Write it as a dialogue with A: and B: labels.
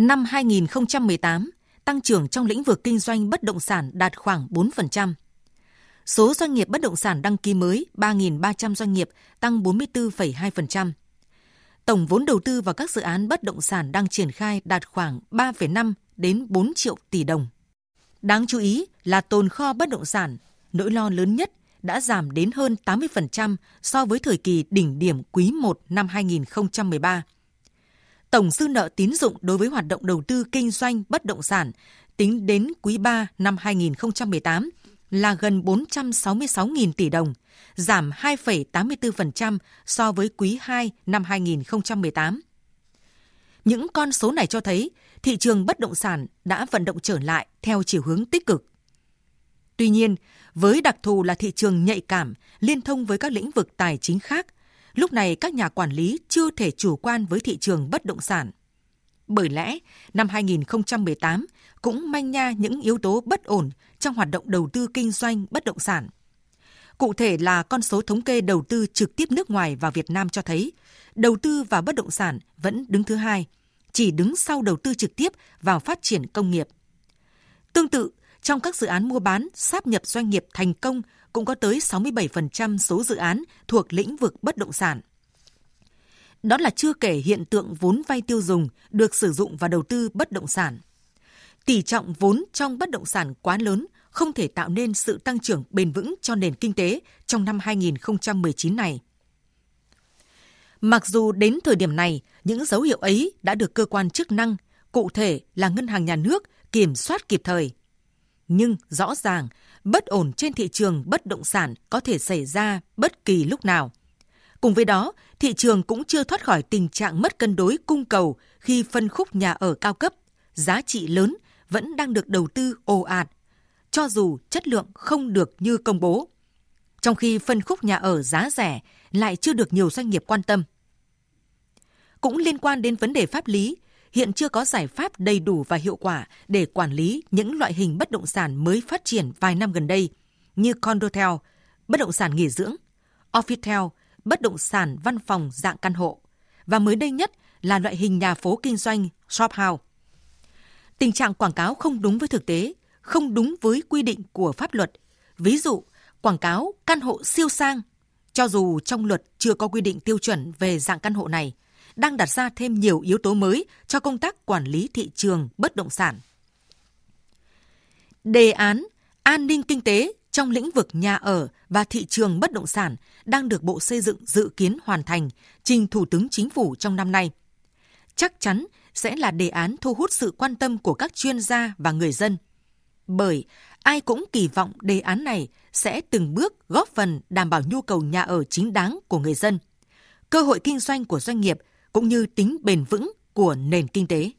A: Năm 2018, tăng trưởng trong lĩnh vực kinh doanh bất động sản đạt khoảng 4%. Số doanh nghiệp bất động sản đăng ký mới 3.300 doanh nghiệp tăng 44,2%. Tổng vốn đầu tư vào các dự án bất động sản đang triển khai đạt khoảng 3,5 đến 4 triệu tỷ đồng. Đáng chú ý là tồn kho bất động sản, nỗi lo lớn nhất đã giảm đến hơn 80% so với thời kỳ đỉnh điểm quý 1 năm 2013. Tổng dư nợ tín dụng đối với hoạt động đầu tư kinh doanh bất động sản tính đến quý 3 năm 2018 là gần 466.000 tỷ đồng, giảm 2,84% so với quý 2 năm 2018. Những con số này cho thấy thị trường bất động sản đã vận động trở lại theo chiều hướng tích cực. Tuy nhiên, với đặc thù là thị trường nhạy cảm, liên thông với các lĩnh vực tài chính khác, lúc này các nhà quản lý chưa thể chủ quan với thị trường bất động sản. Bởi lẽ, năm 2018 cũng manh nha những yếu tố bất ổn trong hoạt động đầu tư kinh doanh bất động sản. Cụ thể là con số thống kê đầu tư trực tiếp nước ngoài vào Việt Nam cho thấy, đầu tư vào bất động sản vẫn đứng thứ hai, chỉ đứng sau đầu tư trực tiếp vào phát triển công nghiệp. Tương tự, trong các dự án mua bán, sáp nhập doanh nghiệp thành công cũng có tới 67% số dự án thuộc lĩnh vực bất động sản. Đó là chưa kể hiện tượng vốn vay tiêu dùng được sử dụng vào đầu tư bất động sản. Tỷ trọng vốn trong bất động sản quá lớn không thể tạo nên sự tăng trưởng bền vững cho nền kinh tế trong năm 2019 này. Mặc dù đến thời điểm này, những dấu hiệu ấy đã được cơ quan chức năng, cụ thể là Ngân hàng Nhà nước, kiểm soát kịp thời. Nhưng rõ ràng, bất ổn trên thị trường bất động sản có thể xảy ra bất kỳ lúc nào. Cùng với đó, thị trường cũng chưa thoát khỏi tình trạng mất cân đối cung cầu khi phân khúc nhà ở cao cấp, giá trị lớn vẫn đang được đầu tư ồ ạt, cho dù chất lượng không được như công bố. Trong khi phân khúc nhà ở giá rẻ lại chưa được nhiều doanh nghiệp quan tâm. Cũng liên quan đến vấn đề pháp lý, hiện chưa có giải pháp đầy đủ và hiệu quả để quản lý những loại hình bất động sản mới phát triển vài năm gần đây như condotel, bất động sản nghỉ dưỡng, officetel, bất động sản văn phòng dạng căn hộ và mới đây nhất là loại hình nhà phố kinh doanh shop house. Tình trạng quảng cáo không đúng với thực tế, không đúng với quy định của pháp luật. Ví dụ, quảng cáo căn hộ siêu sang, cho dù trong luật chưa có quy định tiêu chuẩn về dạng căn hộ này, đang đặt ra thêm nhiều yếu tố mới cho công tác quản lý thị trường bất động sản. Đề án an ninh kinh tế trong lĩnh vực nhà ở và thị trường bất động sản đang được Bộ Xây dựng dự kiến hoàn thành, trình Thủ tướng Chính phủ trong năm nay. Chắc chắn sẽ là đề án thu hút sự quan tâm của các chuyên gia và người dân. Bởi ai cũng kỳ vọng đề án này sẽ từng bước góp phần đảm bảo nhu cầu nhà ở chính đáng của người dân, cơ hội kinh doanh của doanh nghiệp cũng như tính bền vững của nền kinh tế.